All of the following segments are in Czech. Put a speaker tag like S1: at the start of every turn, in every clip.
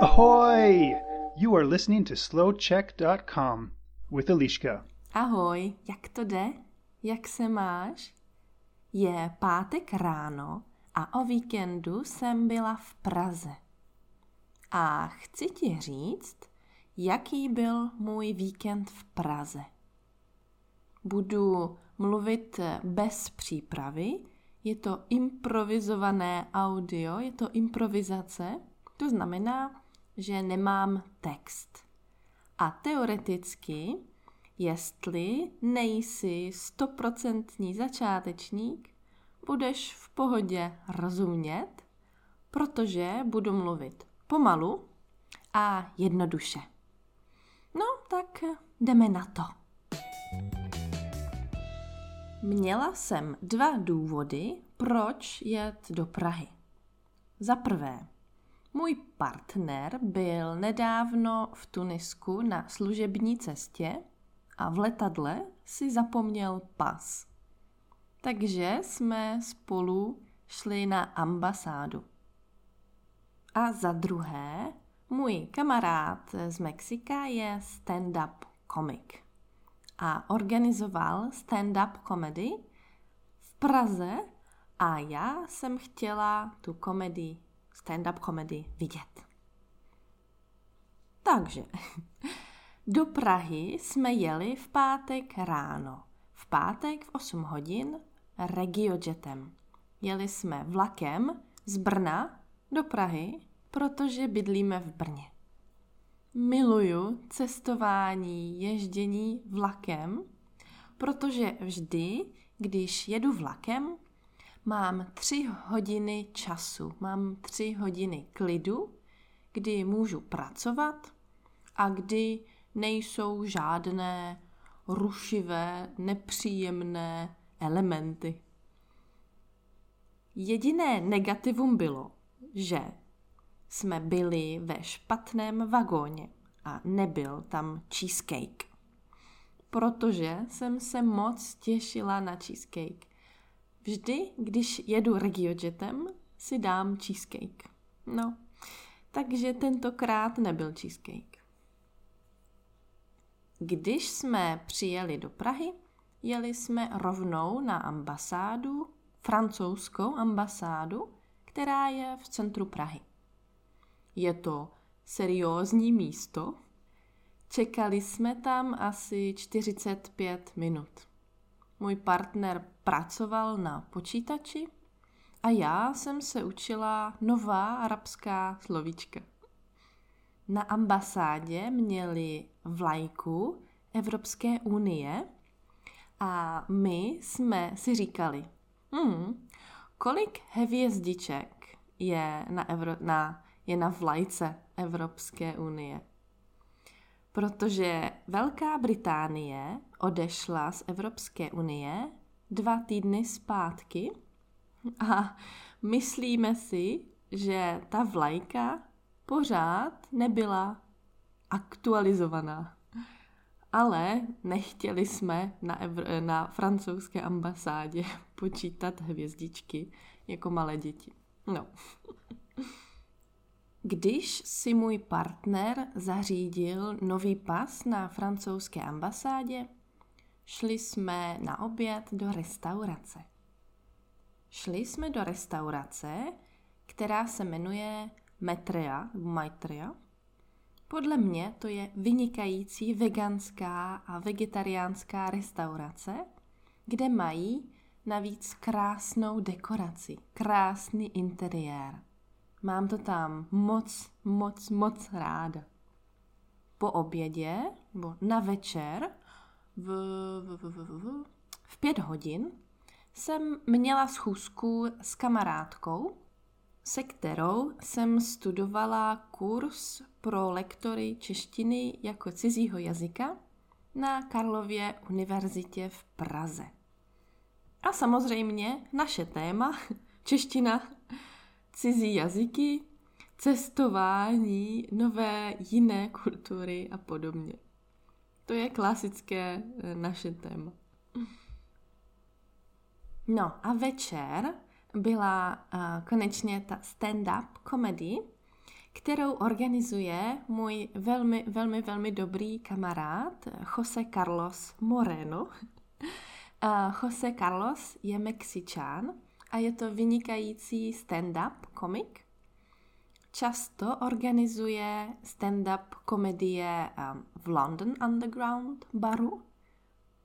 S1: Ahoy! You are listening to slowcheck.com with Eliška.
S2: Ahoj, jak to jde? Jak se máš? Je pátek ráno a o víkendu jsem byla v Praze. A chci ti říct, jaký byl můj víkend v Praze. Budu mluvit bez přípravy, je to improvizované audio, je to improvizace, to znamená, že nemám text. A teoreticky, jestli nejsi stoprocentní začátečník, budeš v pohodě rozumět, protože budu mluvit pomalu a jednoduše. No, tak jdeme na to. Měla jsem dva důvody, proč jet do Prahy. Za prvé, můj partner byl nedávno v Tunisku na služební cestě a v letadle si zapomněl pas. Takže jsme spolu šli na ambasádu. A za druhé, můj kamarád z Mexika je stand-up komik a organizoval stand-up komedy v Praze a já jsem chtěla tu komedii, stand-up komedii vidět. Takže do Prahy jsme jeli v pátek ráno. V pátek v 8 hodin regiojetem. Jeli jsme vlakem z Brna do Prahy, protože bydlíme v Brně. Miluju cestování, ježdění vlakem, protože vždy, když jedu vlakem, mám tři hodiny času, mám tři hodiny klidu, kdy můžu pracovat a kdy nejsou žádné rušivé, nepříjemné elementy. Jediné negativum bylo, že jsme byli ve špatném vagóně a nebyl tam cheesecake. Protože jsem se moc těšila na cheesecake. Vždy, když jedu regiojetem, si dám cheesecake. No, takže tentokrát nebyl cheesecake. Když jsme přijeli do Prahy, jeli jsme rovnou na ambasádu, francouzskou ambasádu, která je v centru Prahy. Je to seriózní místo. Čekali jsme tam asi 45 minut. Můj partner pracoval na počítači a já jsem se učila nová arabská slovíčka. Na ambasádě měli vlajku Evropské unie a my jsme si říkali, hmm, kolik hvězdiček je na, Evro- na je na vlajce Evropské unie. Protože Velká Británie odešla z Evropské unie dva týdny zpátky a myslíme si, že ta vlajka pořád nebyla aktualizovaná. Ale nechtěli jsme na, Evr- na francouzské ambasádě počítat hvězdičky jako malé děti. No. Když si můj partner zařídil nový pas na francouzské ambasádě, šli jsme na oběd do restaurace. Šli jsme do restaurace, která se jmenuje Metrea, Maitrea. Podle mě to je vynikající veganská a vegetariánská restaurace, kde mají navíc krásnou dekoraci, krásný interiér. Mám to tam moc, moc, moc ráda. Po obědě, nebo na večer, v, v, v, v, v, v pět hodin, jsem měla schůzku s kamarádkou, se kterou jsem studovala kurz pro lektory češtiny jako cizího jazyka na Karlově univerzitě v Praze. A samozřejmě naše téma, čeština, cizí jazyky, cestování, nové jiné kultury a podobně. To je klasické eh, naše téma. No a večer byla uh, konečně ta stand-up komedy, kterou organizuje můj velmi, velmi, velmi dobrý kamarád Jose Carlos Moreno. Uh, Jose Carlos je Mexičán a je to vynikající stand-up komik. Často organizuje stand-up komedie um, v London Underground baru.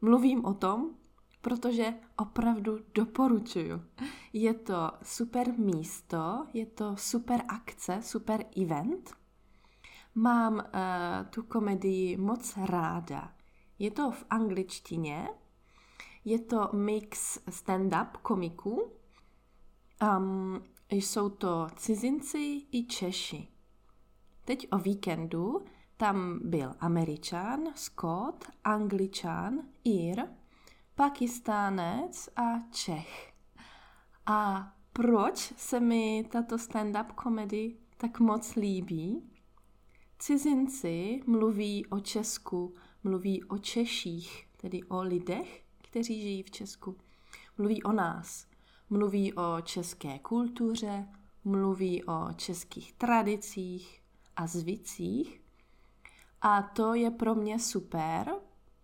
S2: Mluvím o tom, protože opravdu doporučuju. Je to super místo, je to super akce, super event. Mám uh, tu komedii moc ráda. Je to v angličtině, je to mix stand-up komiků. Um, jsou to cizinci i Češi. Teď o víkendu tam byl Američan, Skot, Angličan, Ir, Pakistánec a Čech. A proč se mi tato stand-up komedy tak moc líbí? Cizinci mluví o Česku, mluví o Češích, tedy o lidech, kteří žijí v Česku. Mluví o nás, mluví o české kultuře, mluví o českých tradicích a zvicích. A to je pro mě super,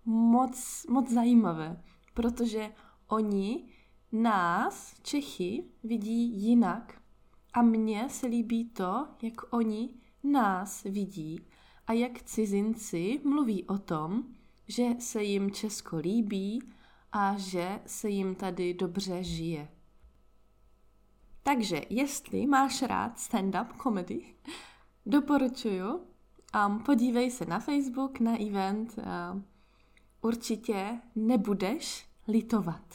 S2: moc, moc zajímavé, protože oni nás, Čechy, vidí jinak. A mně se líbí to, jak oni nás vidí a jak cizinci mluví o tom, že se jim Česko líbí a že se jim tady dobře žije. Takže jestli máš rád stand-up komedy, doporučuju, um, podívej se na Facebook, na event, uh, určitě nebudeš litovat.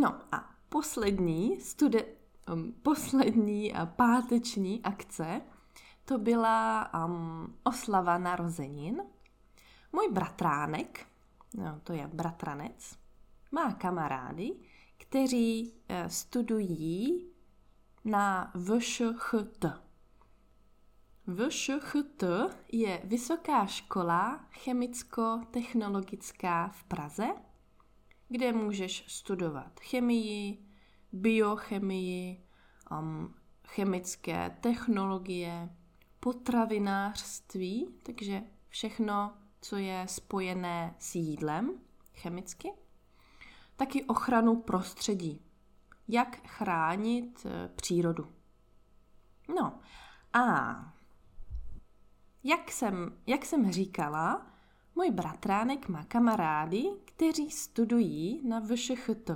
S2: No a poslední, stude, um, poslední uh, páteční akce, to byla um, oslava narozenin. Můj bratránek, no, to je bratranec, má kamarády, kteří uh, studují na VŠHT. VŠHT je Vysoká škola chemicko-technologická v Praze, kde můžeš studovat chemii, biochemii, um, chemické technologie, potravinářství, takže všechno, co je spojené s jídlem chemicky, taky ochranu prostředí, jak chránit e, přírodu. No a jak jsem, jak jsem říkala, můj bratránek má kamarády, kteří studují na VŠHT.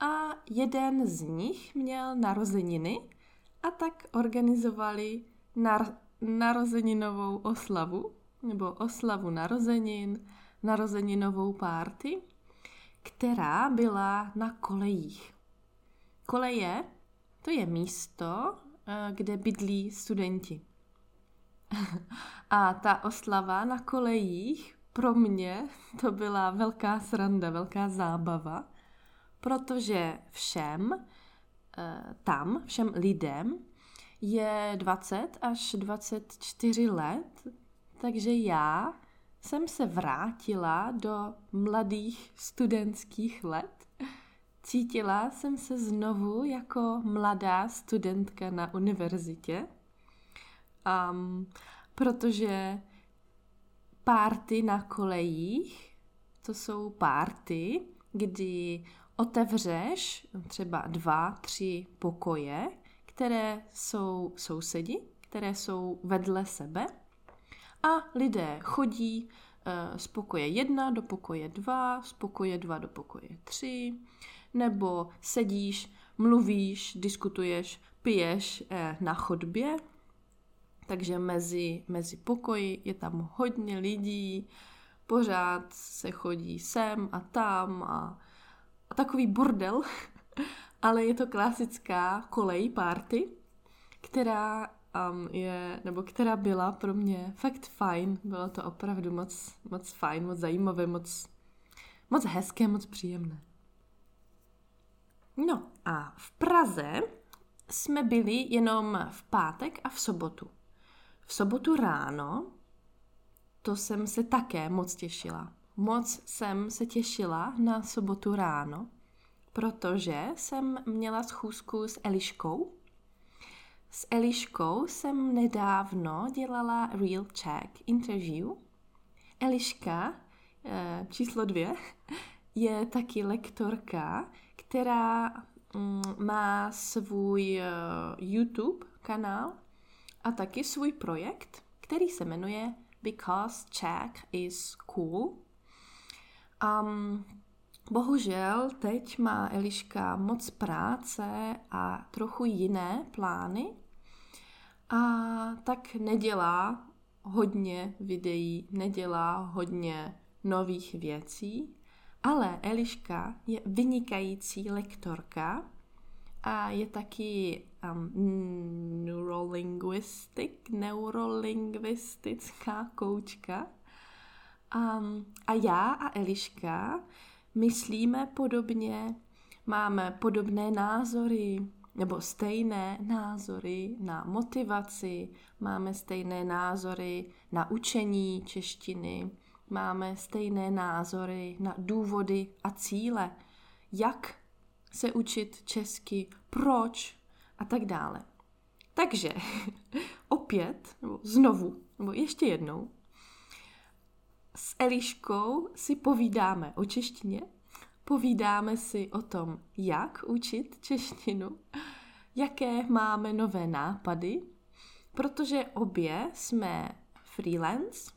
S2: A jeden z nich měl narozeniny a tak organizovali nar- narozeninovou oslavu, nebo oslavu narozenin, narozeninovou párty, která byla na kolejích. Koleje to je místo, eh, kde bydlí studenti. A ta oslava na kolejích pro mě to byla velká sranda, velká zábava, protože všem eh, tam, všem lidem je 20 až 24 let, takže já jsem se vrátila do mladých studentských let. Cítila jsem se znovu jako mladá studentka na univerzitě um, protože párty na kolejích, to jsou párty, kdy otevřeš třeba dva, tři pokoje, které jsou sousedi, které jsou vedle sebe a lidé chodí uh, z pokoje jedna do pokoje dva, z pokoje dva do pokoje tři, nebo sedíš, mluvíš, diskutuješ, piješ eh, na chodbě. Takže mezi, mezi pokoji je tam hodně lidí, pořád se chodí sem a tam a, a takový bordel, ale je to klasická kolej party, která um, je, nebo která byla pro mě fakt fajn. Bylo to opravdu moc, moc fajn, moc zajímavé, moc, moc hezké, moc příjemné. No a v Praze jsme byli jenom v pátek a v sobotu. V sobotu ráno, to jsem se také moc těšila. Moc jsem se těšila na sobotu ráno, protože jsem měla schůzku s Eliškou. S Eliškou jsem nedávno dělala Real Check interview. Eliška, eh, číslo dvě, je taky lektorka, která mm, má svůj eh, YouTube kanál a taky svůj projekt, který se jmenuje Because Czech is Cool. Um, bohužel teď má Eliška moc práce a trochu jiné plány a tak nedělá hodně videí, nedělá hodně nových věcí, ale Eliška je vynikající lektorka a je taky um, neurolinguistic, neurolingvistická koučka. Um, a já a Eliška myslíme podobně, máme podobné názory, nebo stejné názory na motivaci, máme stejné názory na učení češtiny, máme stejné názory na důvody a cíle, jak se učit česky, proč a tak dále. Takže opět, nebo znovu, nebo ještě jednou, s Eliškou si povídáme o češtině, povídáme si o tom, jak učit češtinu, jaké máme nové nápady, protože obě jsme freelance,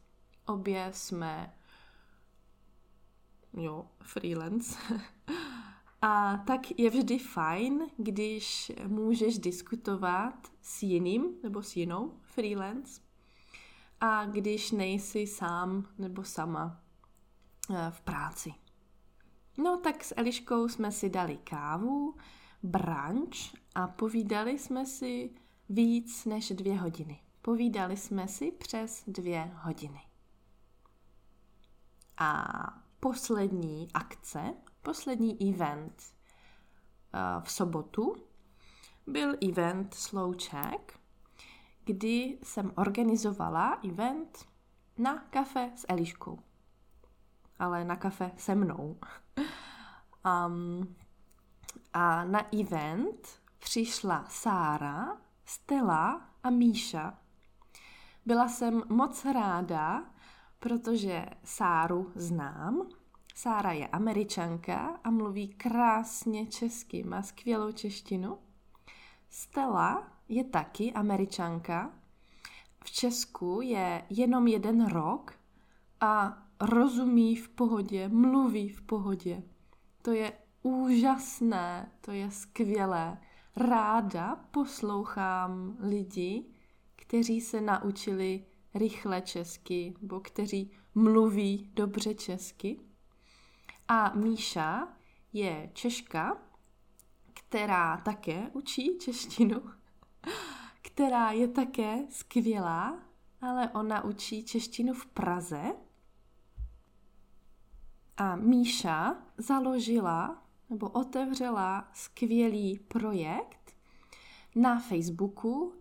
S2: obě jsme jo, freelance. A tak je vždy fajn, když můžeš diskutovat s jiným nebo s jinou freelance a když nejsi sám nebo sama eh, v práci. No tak s Eliškou jsme si dali kávu, brunch a povídali jsme si víc než dvě hodiny. Povídali jsme si přes dvě hodiny. A poslední akce, poslední event uh, v sobotu byl event Slow Check, kdy jsem organizovala event na kafe s Eliškou. Ale na kafe se mnou. Um, a na event přišla Sára, Stella a Míša. Byla jsem moc ráda, protože Sáru znám. Sára je američanka a mluví krásně česky, má skvělou češtinu. Stella je taky američanka. V Česku je jenom jeden rok a rozumí v pohodě, mluví v pohodě. To je úžasné, to je skvělé. Ráda poslouchám lidi, kteří se naučili rychle česky, nebo kteří mluví dobře česky. A Míša je Češka, která také učí češtinu, která je také skvělá, ale ona učí češtinu v Praze. A Míša založila nebo otevřela skvělý projekt. Na Facebooku,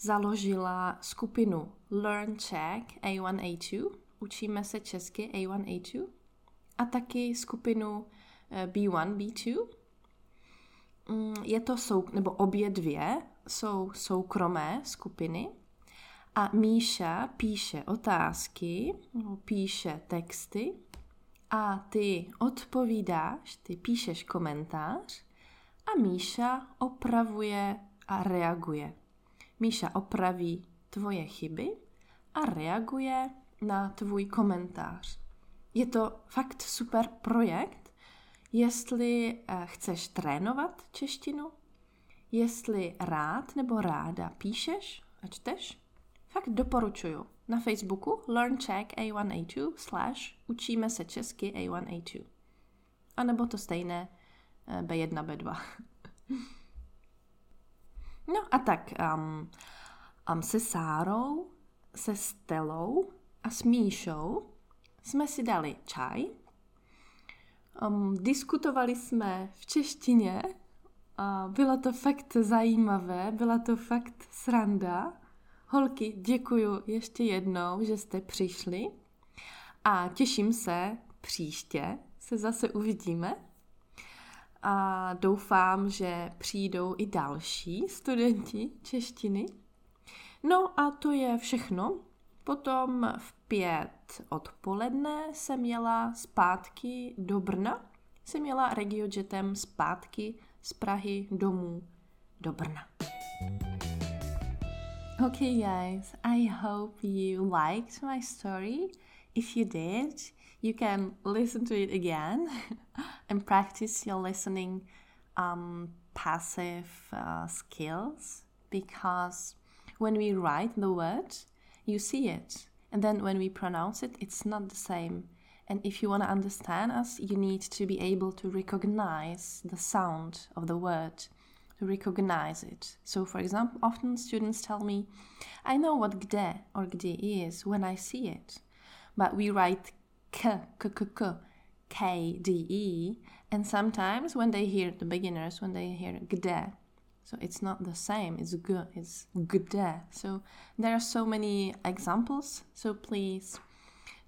S2: založila skupinu Learn Czech A1A2, učíme se česky A1A2, a taky skupinu B1, eh, B2. Mm, je to sou, nebo obě dvě jsou soukromé skupiny. A Míša píše otázky, píše texty a ty odpovídáš, ty píšeš komentář a Míša opravuje a reaguje. Míša opraví tvoje chyby a reaguje na tvůj komentář. Je to fakt super projekt, jestli eh, chceš trénovat češtinu, jestli rád nebo ráda píšeš a čteš, fakt doporučuju. Na Facebooku Learn Czech A1A2 slash učíme se česky A1A2. A nebo to stejné B1, eh, B2. no a tak um, um, se Sárou, se Stelou a s Míšou jsme si dali čaj, um, diskutovali jsme v češtině a bylo to fakt zajímavé, byla to fakt sranda. Holky, děkuju ještě jednou, že jste přišli a těším se, příště se zase uvidíme. a doufám, že přijdou i další studenti češtiny. No a to je všechno. Potom v pět odpoledne jsem jela zpátky do Brna. Jsem jela regiojetem zpátky z Prahy domů do Brna. Okay, guys, I hope you liked my story. If you did, you can listen to it again and practice your listening um, passive uh, skills because when we write the word, you see it. And then when we pronounce it, it's not the same. And if you want to understand us, you need to be able to recognize the sound of the word, recognize it. So, for example, often students tell me, I know what gde or gde is when I see it. But we write k, k, k, k, k, d, e. And sometimes when they hear the beginners, when they hear gde, so it's not the same, it's g, it's gde. So there are so many examples. So please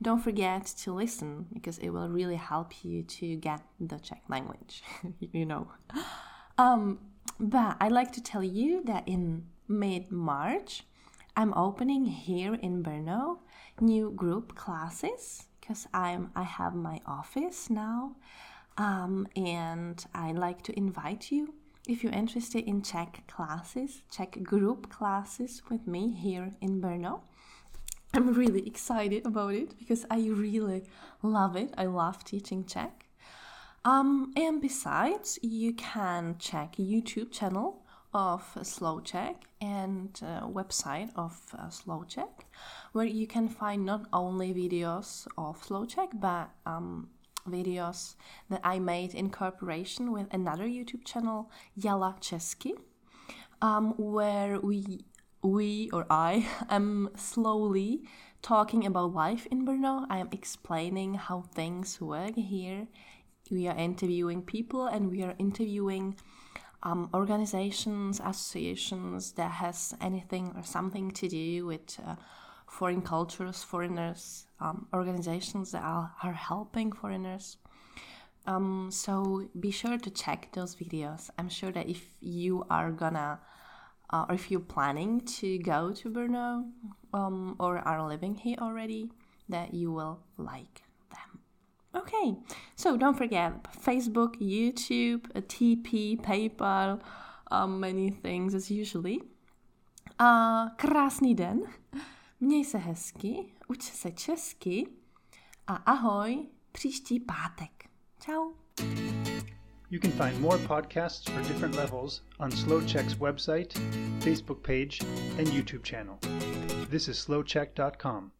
S2: don't forget to listen because it will really help you to get the Czech language, you know. Um, but I'd like to tell you that in mid March, I'm opening here in Brno new group classes because I'm I have my office now, um, and I'd like to invite you if you're interested in Czech classes, Czech group classes with me here in Brno. I'm really excited about it because I really love it. I love teaching Czech. Um, and besides, you can check YouTube channel of Slow Czech and uh, website of uh, Slow Czech, where you can find not only videos of Slow Czech but um, videos that I made in cooperation with another YouTube channel, Yala Česky, um, where we we or I am slowly talking about life in Brno. I am explaining how things work here. We are interviewing people and we are interviewing um, organizations, associations that has anything or something to do with uh, foreign cultures, foreigners, um, organizations that are, are helping foreigners. Um, so be sure to check those videos. I'm sure that if you are gonna uh, or if you're planning to go to Brno um, or are living here already, that you will like them. Okay, so don't forget Facebook, YouTube, a TP, PayPal, um, many things as usually. A krásný den, měj se hezky, uč se česky a ahoj příští pátek. Ciao.
S1: You can find more podcasts for different levels on SlowCheck's website, Facebook page, and YouTube channel. This is slowcheck.com.